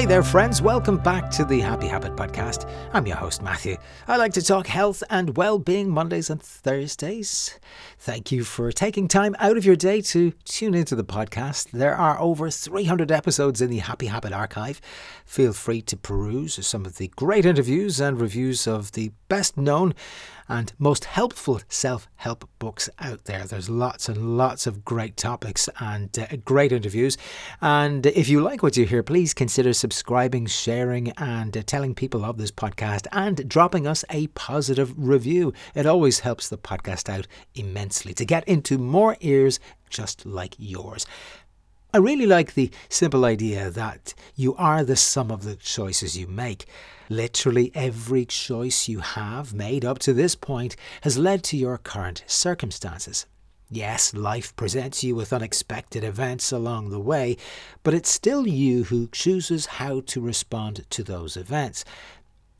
Hey there, friends. Welcome back to the Happy Habit Podcast. I'm your host, Matthew. I like to talk health and well being Mondays and Thursdays. Thank you for taking time out of your day to tune into the podcast. There are over 300 episodes in the Happy Habit archive. Feel free to peruse some of the great interviews and reviews of the best known and most helpful self help books out there. There's lots and lots of great topics and uh, great interviews. And if you like what you hear, please consider subscribing, sharing, and uh, telling people of this podcast and dropping us a positive review. It always helps the podcast out immensely to get into more ears just like yours. I really like the simple idea that you are the sum of the choices you make. Literally every choice you have made up to this point has led to your current circumstances. Yes, life presents you with unexpected events along the way, but it's still you who chooses how to respond to those events.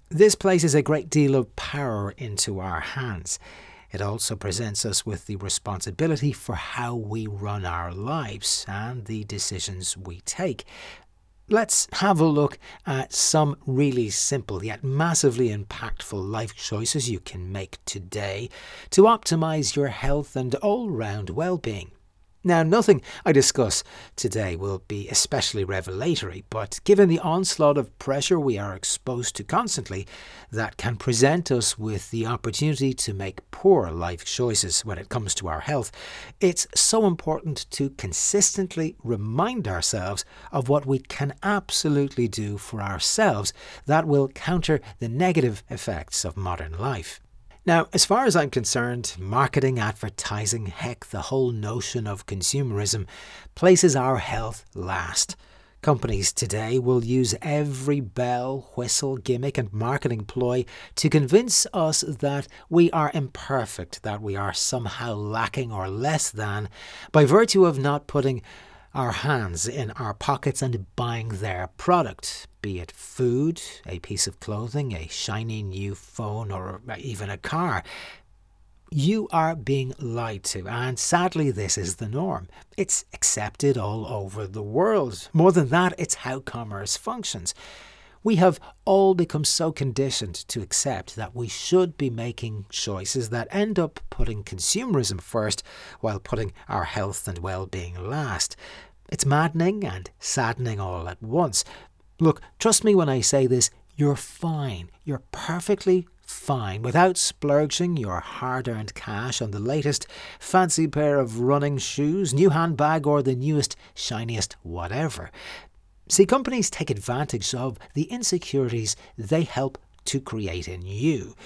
This places a great deal of power into our hands. It also presents us with the responsibility for how we run our lives and the decisions we take. Let's have a look at some really simple yet massively impactful life choices you can make today to optimize your health and all round well being. Now, nothing I discuss today will be especially revelatory, but given the onslaught of pressure we are exposed to constantly, that can present us with the opportunity to make poor life choices when it comes to our health, it's so important to consistently remind ourselves of what we can absolutely do for ourselves that will counter the negative effects of modern life. Now, as far as I'm concerned, marketing, advertising, heck, the whole notion of consumerism places our health last. Companies today will use every bell, whistle, gimmick, and marketing ploy to convince us that we are imperfect, that we are somehow lacking or less than, by virtue of not putting our hands in our pockets and buying their product, be it food, a piece of clothing, a shiny new phone, or even a car. You are being lied to, and sadly, this is the norm. It's accepted all over the world. More than that, it's how commerce functions. We have all become so conditioned to accept that we should be making choices that end up putting consumerism first while putting our health and well being last. It's maddening and saddening all at once. Look, trust me when I say this, you're fine. You're perfectly fine without splurging your hard earned cash on the latest fancy pair of running shoes, new handbag, or the newest, shiniest whatever. See, companies take advantage of the insecurities they help to create in you.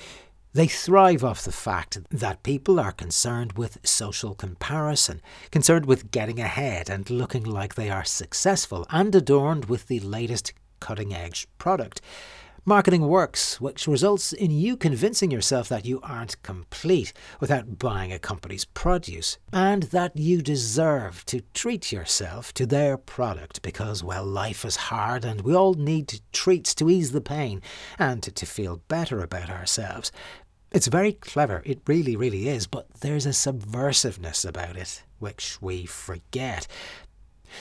They thrive off the fact that people are concerned with social comparison, concerned with getting ahead and looking like they are successful, and adorned with the latest cutting edge product. Marketing works, which results in you convincing yourself that you aren't complete without buying a company's produce, and that you deserve to treat yourself to their product because, well, life is hard and we all need treats to ease the pain and to feel better about ourselves. It's very clever, it really, really is, but there's a subversiveness about it which we forget.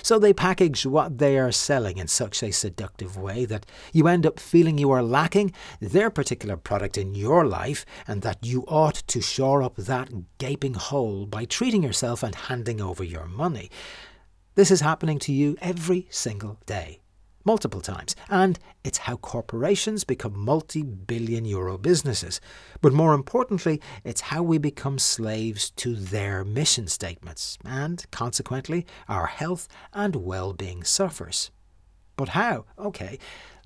So they package what they are selling in such a seductive way that you end up feeling you are lacking their particular product in your life and that you ought to shore up that gaping hole by treating yourself and handing over your money. This is happening to you every single day multiple times. And it's how corporations become multi billion euro businesses. But more importantly, it's how we become slaves to their mission statements. And consequently, our health and well being suffers. But how? Okay,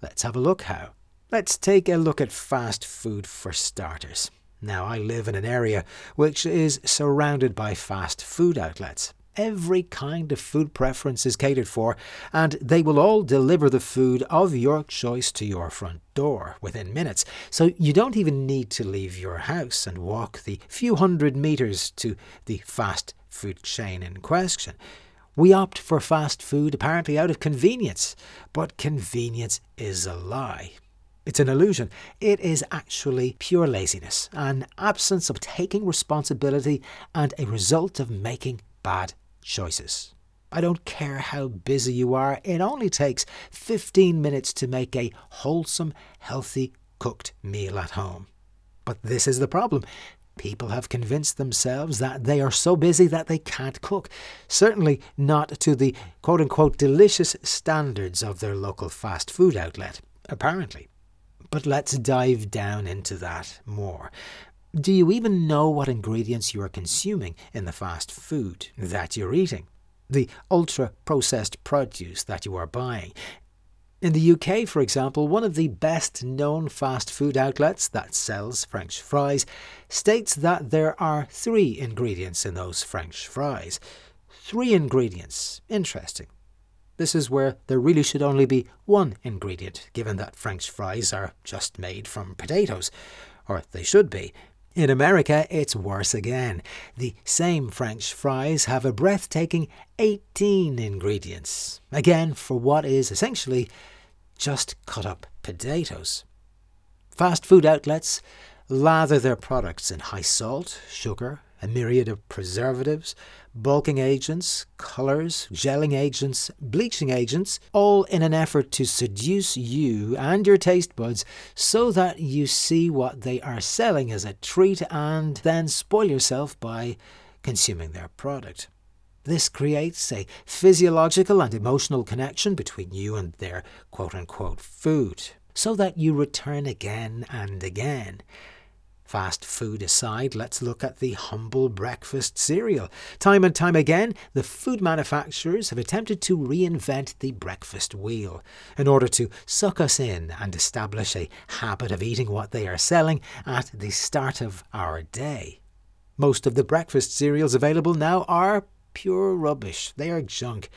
let's have a look how. Let's take a look at fast food for starters. Now, I live in an area which is surrounded by fast food outlets every kind of food preference is catered for, and they will all deliver the food of your choice to your front door within minutes. So you don't even need to leave your house and walk the few hundred meters to the fast food chain in question. We opt for fast food apparently out of convenience, but convenience is a lie. It's an illusion. It is actually pure laziness, an absence of taking responsibility, and a result of making bad choices. I don't care how busy you are, it only takes 15 minutes to make a wholesome, healthy, cooked meal at home. But this is the problem. People have convinced themselves that they are so busy that they can't cook. Certainly not to the quote unquote delicious standards of their local fast food outlet, apparently. But let's dive down into that more. Do you even know what ingredients you are consuming in the fast food that you're eating? The ultra processed produce that you are buying? In the UK, for example, one of the best known fast food outlets that sells French fries states that there are three ingredients in those French fries. Three ingredients. Interesting. This is where there really should only be one ingredient, given that French fries are just made from potatoes. Or they should be. In America, it's worse again. The same French fries have a breathtaking 18 ingredients. Again, for what is essentially just cut up potatoes. Fast food outlets lather their products in high salt, sugar, a myriad of preservatives, bulking agents, colours, gelling agents, bleaching agents, all in an effort to seduce you and your taste buds so that you see what they are selling as a treat and then spoil yourself by consuming their product. This creates a physiological and emotional connection between you and their quote unquote food, so that you return again and again. Fast food aside, let's look at the humble breakfast cereal. Time and time again, the food manufacturers have attempted to reinvent the breakfast wheel in order to suck us in and establish a habit of eating what they are selling at the start of our day. Most of the breakfast cereals available now are pure rubbish. They are junk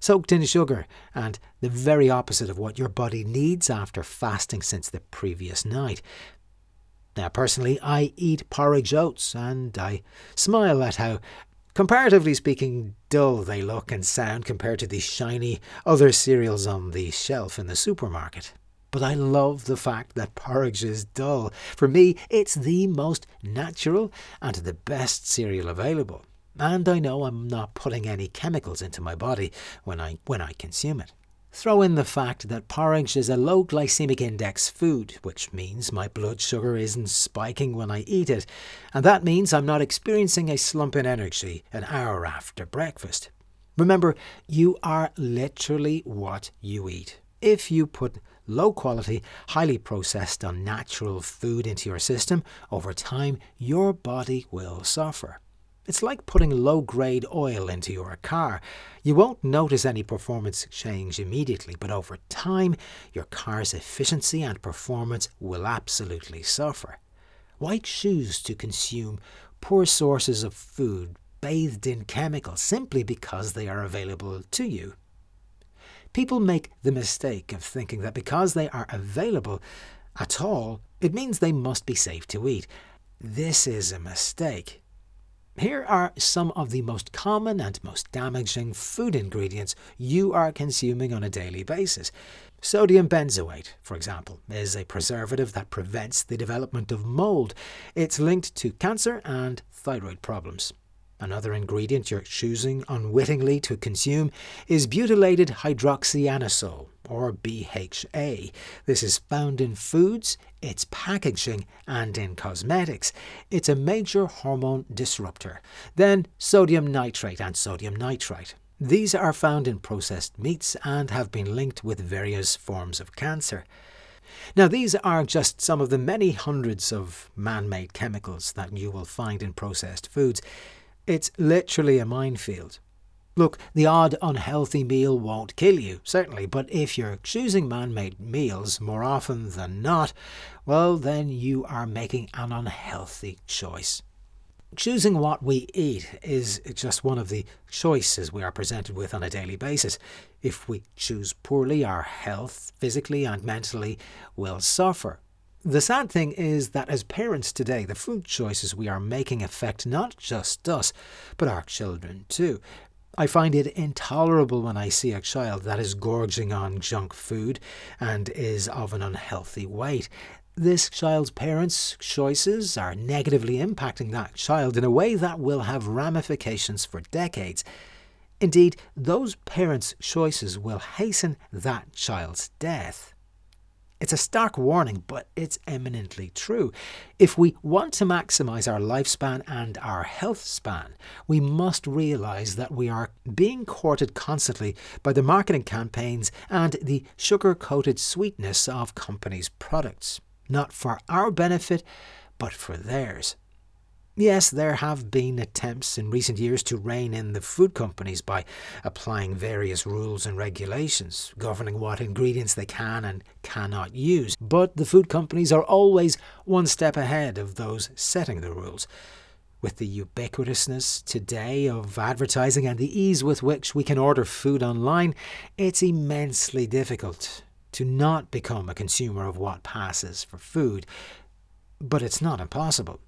soaked in sugar, and the very opposite of what your body needs after fasting since the previous night. Now, personally, I eat porridge oats and I smile at how, comparatively speaking, dull they look and sound compared to the shiny other cereals on the shelf in the supermarket. But I love the fact that porridge is dull. For me, it's the most natural and the best cereal available. And I know I'm not putting any chemicals into my body when I, when I consume it. Throw in the fact that porridge is a low glycemic index food, which means my blood sugar isn't spiking when I eat it, and that means I'm not experiencing a slump in energy an hour after breakfast. Remember, you are literally what you eat. If you put low quality, highly processed, unnatural food into your system, over time your body will suffer. It's like putting low grade oil into your car. You won't notice any performance change immediately, but over time, your car's efficiency and performance will absolutely suffer. Why choose to consume poor sources of food bathed in chemicals simply because they are available to you? People make the mistake of thinking that because they are available at all, it means they must be safe to eat. This is a mistake. Here are some of the most common and most damaging food ingredients you are consuming on a daily basis. Sodium benzoate, for example, is a preservative that prevents the development of mold. It's linked to cancer and thyroid problems. Another ingredient you're choosing unwittingly to consume is butylated hydroxyanisole, or BHA. This is found in foods, its packaging, and in cosmetics. It's a major hormone disruptor. Then sodium nitrate and sodium nitrite. These are found in processed meats and have been linked with various forms of cancer. Now, these are just some of the many hundreds of man made chemicals that you will find in processed foods. It's literally a minefield. Look, the odd unhealthy meal won't kill you, certainly, but if you're choosing man made meals more often than not, well, then you are making an unhealthy choice. Choosing what we eat is just one of the choices we are presented with on a daily basis. If we choose poorly, our health, physically and mentally, will suffer. The sad thing is that as parents today, the food choices we are making affect not just us, but our children too. I find it intolerable when I see a child that is gorging on junk food and is of an unhealthy weight. This child's parents' choices are negatively impacting that child in a way that will have ramifications for decades. Indeed, those parents' choices will hasten that child's death. It's a stark warning, but it's eminently true. If we want to maximize our lifespan and our health span, we must realize that we are being courted constantly by the marketing campaigns and the sugar coated sweetness of companies' products, not for our benefit, but for theirs. Yes, there have been attempts in recent years to rein in the food companies by applying various rules and regulations governing what ingredients they can and cannot use. But the food companies are always one step ahead of those setting the rules. With the ubiquitousness today of advertising and the ease with which we can order food online, it's immensely difficult to not become a consumer of what passes for food. But it's not impossible.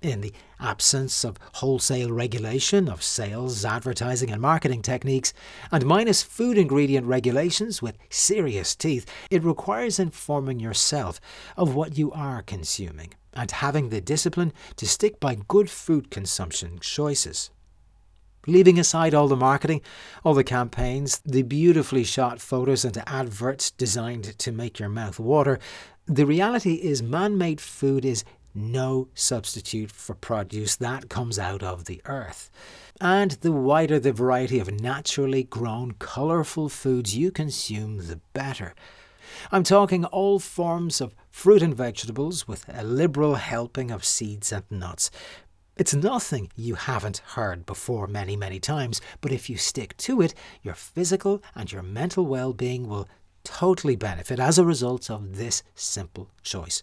In the absence of wholesale regulation of sales, advertising, and marketing techniques, and minus food ingredient regulations with serious teeth, it requires informing yourself of what you are consuming and having the discipline to stick by good food consumption choices. Leaving aside all the marketing, all the campaigns, the beautifully shot photos and adverts designed to make your mouth water, the reality is man made food is no substitute for produce that comes out of the earth. And the wider the variety of naturally grown, colourful foods you consume, the better. I'm talking all forms of fruit and vegetables with a liberal helping of seeds and nuts. It's nothing you haven't heard before many, many times, but if you stick to it, your physical and your mental well being will totally benefit as a result of this simple choice.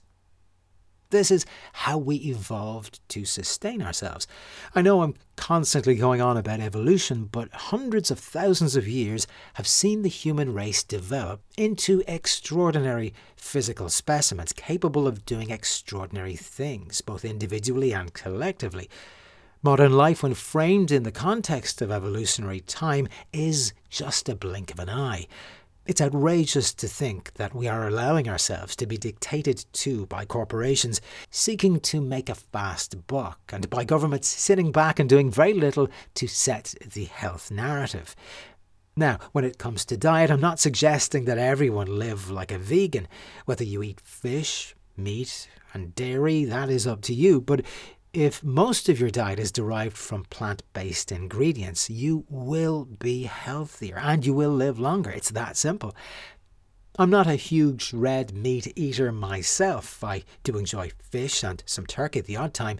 This is how we evolved to sustain ourselves. I know I'm constantly going on about evolution, but hundreds of thousands of years have seen the human race develop into extraordinary physical specimens capable of doing extraordinary things, both individually and collectively. Modern life, when framed in the context of evolutionary time, is just a blink of an eye. It's outrageous to think that we are allowing ourselves to be dictated to by corporations seeking to make a fast buck and by governments sitting back and doing very little to set the health narrative. Now, when it comes to diet, I'm not suggesting that everyone live like a vegan. Whether you eat fish, meat, and dairy, that is up to you. But if most of your diet is derived from plant based ingredients, you will be healthier and you will live longer. It's that simple. I'm not a huge red meat eater myself. I do enjoy fish and some turkey at the odd time,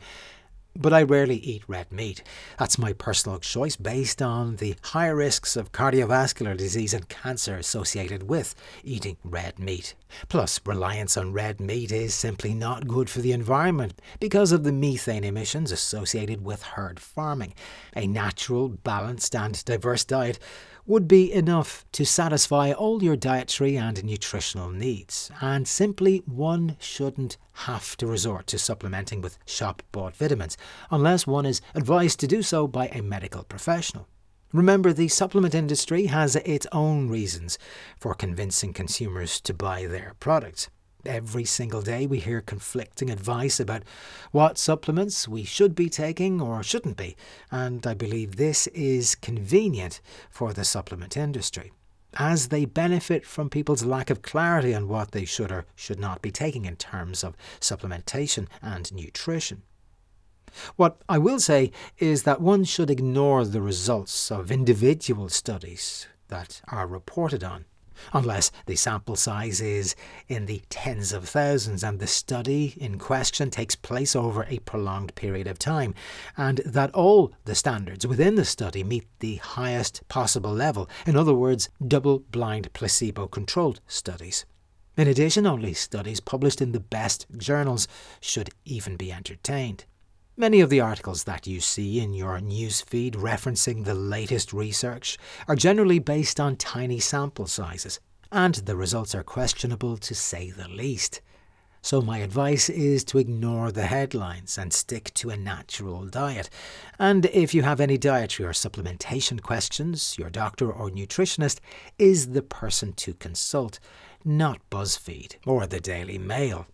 but I rarely eat red meat. That's my personal choice based on the high risks of cardiovascular disease and cancer associated with eating red meat. Plus, reliance on red meat is simply not good for the environment because of the methane emissions associated with herd farming. A natural, balanced, and diverse diet would be enough to satisfy all your dietary and nutritional needs, and simply one shouldn't have to resort to supplementing with shop bought vitamins unless one is advised to do so by a medical professional. Remember, the supplement industry has its own reasons for convincing consumers to buy their products. Every single day, we hear conflicting advice about what supplements we should be taking or shouldn't be, and I believe this is convenient for the supplement industry, as they benefit from people's lack of clarity on what they should or should not be taking in terms of supplementation and nutrition. What I will say is that one should ignore the results of individual studies that are reported on unless the sample size is in the tens of thousands and the study in question takes place over a prolonged period of time, and that all the standards within the study meet the highest possible level, in other words, double blind placebo controlled studies. In addition, only studies published in the best journals should even be entertained. Many of the articles that you see in your newsfeed referencing the latest research are generally based on tiny sample sizes, and the results are questionable to say the least. So, my advice is to ignore the headlines and stick to a natural diet. And if you have any dietary or supplementation questions, your doctor or nutritionist is the person to consult, not BuzzFeed or the Daily Mail.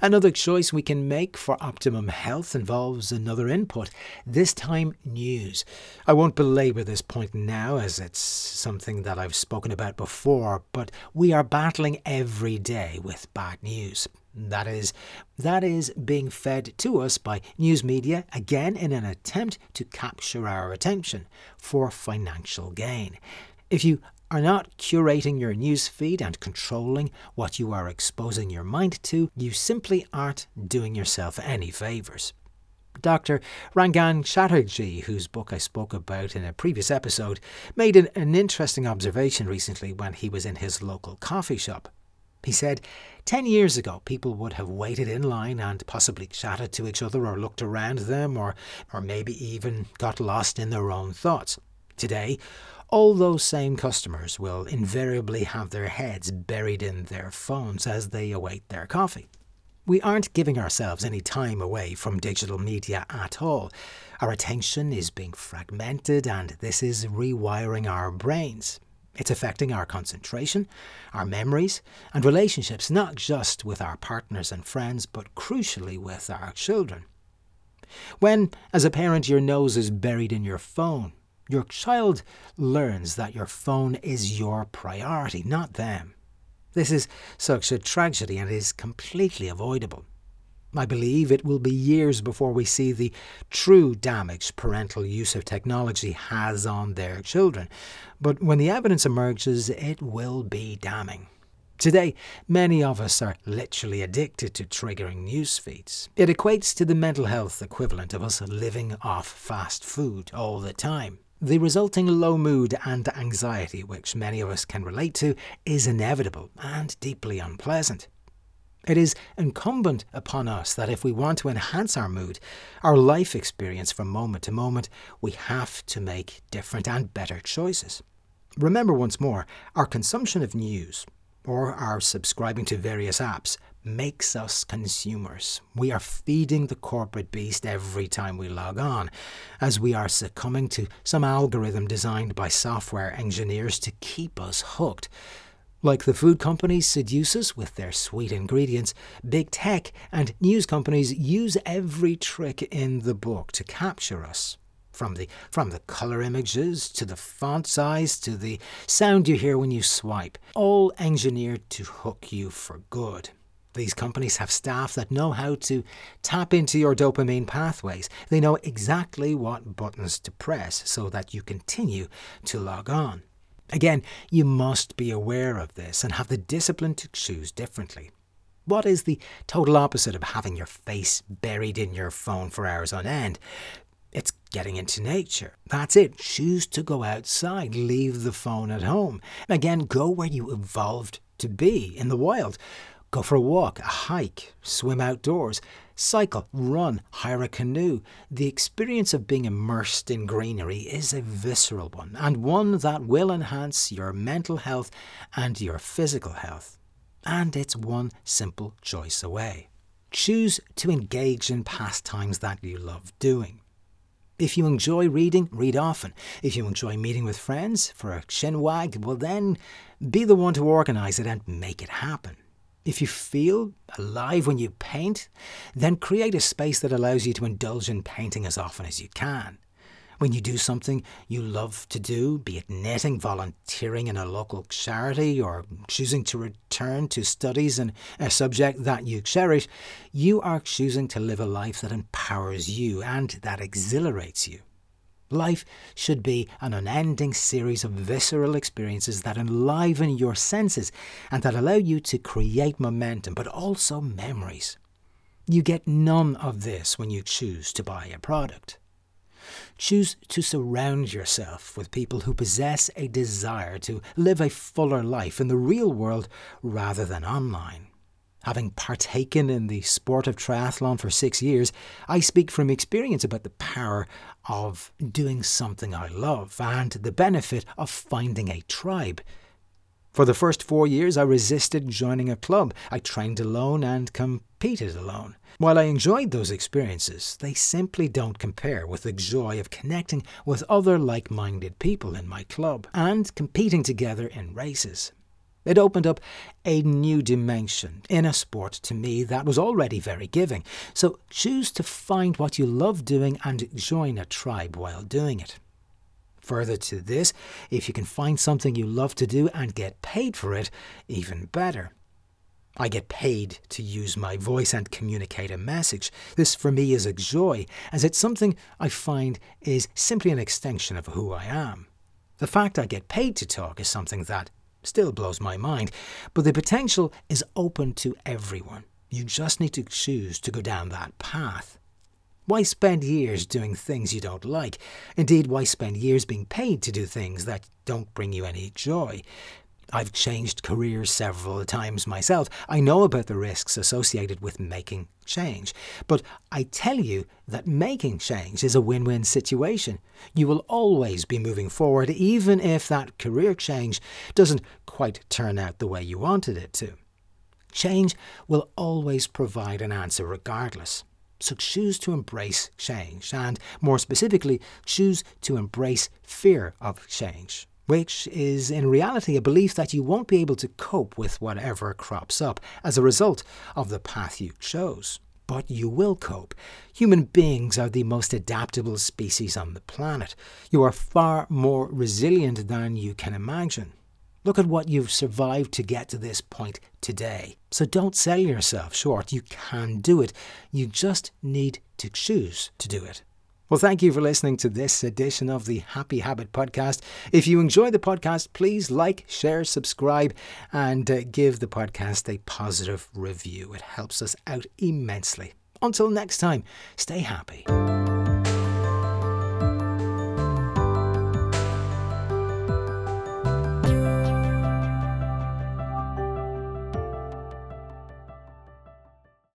Another choice we can make for optimum health involves another input, this time news. I won't belabor this point now as it's something that I've spoken about before, but we are battling every day with bad news. That is, that is being fed to us by news media, again in an attempt to capture our attention for financial gain. If you are not curating your news feed and controlling what you are exposing your mind to, you simply aren't doing yourself any favours. Dr. Rangan Chatterjee, whose book I spoke about in a previous episode, made an, an, interesting observation recently when he was in his local coffee shop. He said, Ten years ago, people would have waited in line and possibly chatted to each other or looked around them or, or maybe even got lost in their own thoughts. Today, all those same customers will invariably have their heads buried in their phones as they await their coffee. We aren't giving ourselves any time away from digital media at all. Our attention is being fragmented, and this is rewiring our brains. It's affecting our concentration, our memories, and relationships, not just with our partners and friends, but crucially with our children. When, as a parent, your nose is buried in your phone, your child learns that your phone is your priority, not them. This is such a tragedy and is completely avoidable. I believe it will be years before we see the true damage parental use of technology has on their children, but when the evidence emerges, it will be damning. Today, many of us are literally addicted to triggering news feeds. It equates to the mental health equivalent of us living off fast food all the time. The resulting low mood and anxiety, which many of us can relate to, is inevitable and deeply unpleasant. It is incumbent upon us that if we want to enhance our mood, our life experience from moment to moment, we have to make different and better choices. Remember once more, our consumption of news, or our subscribing to various apps, makes us consumers. We are feeding the corporate beast every time we log on, as we are succumbing to some algorithm designed by software engineers to keep us hooked. Like the food companies seduce us with their sweet ingredients, big tech and news companies use every trick in the book to capture us. From the, from the colour images to the font size to the sound you hear when you swipe, all engineered to hook you for good. These companies have staff that know how to tap into your dopamine pathways. They know exactly what buttons to press so that you continue to log on. Again, you must be aware of this and have the discipline to choose differently. What is the total opposite of having your face buried in your phone for hours on end? It's getting into nature. That's it. Choose to go outside. Leave the phone at home. Again, go where you evolved to be in the wild. Go for a walk, a hike, swim outdoors, cycle, run, hire a canoe. The experience of being immersed in greenery is a visceral one, and one that will enhance your mental health and your physical health. And it's one simple choice away. Choose to engage in pastimes that you love doing. If you enjoy reading, read often. If you enjoy meeting with friends for a chin wag, well, then be the one to organise it and make it happen. If you feel alive when you paint, then create a space that allows you to indulge in painting as often as you can. When you do something you love to do, be it knitting, volunteering in a local charity, or choosing to return to studies in a subject that you cherish, you are choosing to live a life that empowers you and that exhilarates you. Life should be an unending series of visceral experiences that enliven your senses and that allow you to create momentum, but also memories. You get none of this when you choose to buy a product. Choose to surround yourself with people who possess a desire to live a fuller life in the real world rather than online. Having partaken in the sport of triathlon for six years, I speak from experience about the power of doing something I love and the benefit of finding a tribe. For the first four years, I resisted joining a club. I trained alone and competed alone. While I enjoyed those experiences, they simply don't compare with the joy of connecting with other like minded people in my club and competing together in races. It opened up a new dimension in a sport to me that was already very giving. So choose to find what you love doing and join a tribe while doing it. Further to this, if you can find something you love to do and get paid for it, even better. I get paid to use my voice and communicate a message. This for me is a joy, as it's something I find is simply an extension of who I am. The fact I get paid to talk is something that still blows my mind, but the potential is open to everyone. You just need to choose to go down that path. Why spend years doing things you don't like? Indeed, why spend years being paid to do things that don't bring you any joy? I've changed careers several times myself. I know about the risks associated with making change. But I tell you that making change is a win win situation. You will always be moving forward, even if that career change doesn't quite turn out the way you wanted it to. Change will always provide an answer regardless. So choose to embrace change, and more specifically, choose to embrace fear of change which is in reality a belief that you won't be able to cope with whatever crops up as a result of the path you chose. But you will cope. Human beings are the most adaptable species on the planet. You are far more resilient than you can imagine. Look at what you've survived to get to this point today. So don't sell yourself short. You can do it. You just need to choose to do it. Well, thank you for listening to this edition of the Happy Habit Podcast. If you enjoy the podcast, please like, share, subscribe, and uh, give the podcast a positive review. It helps us out immensely. Until next time, stay happy.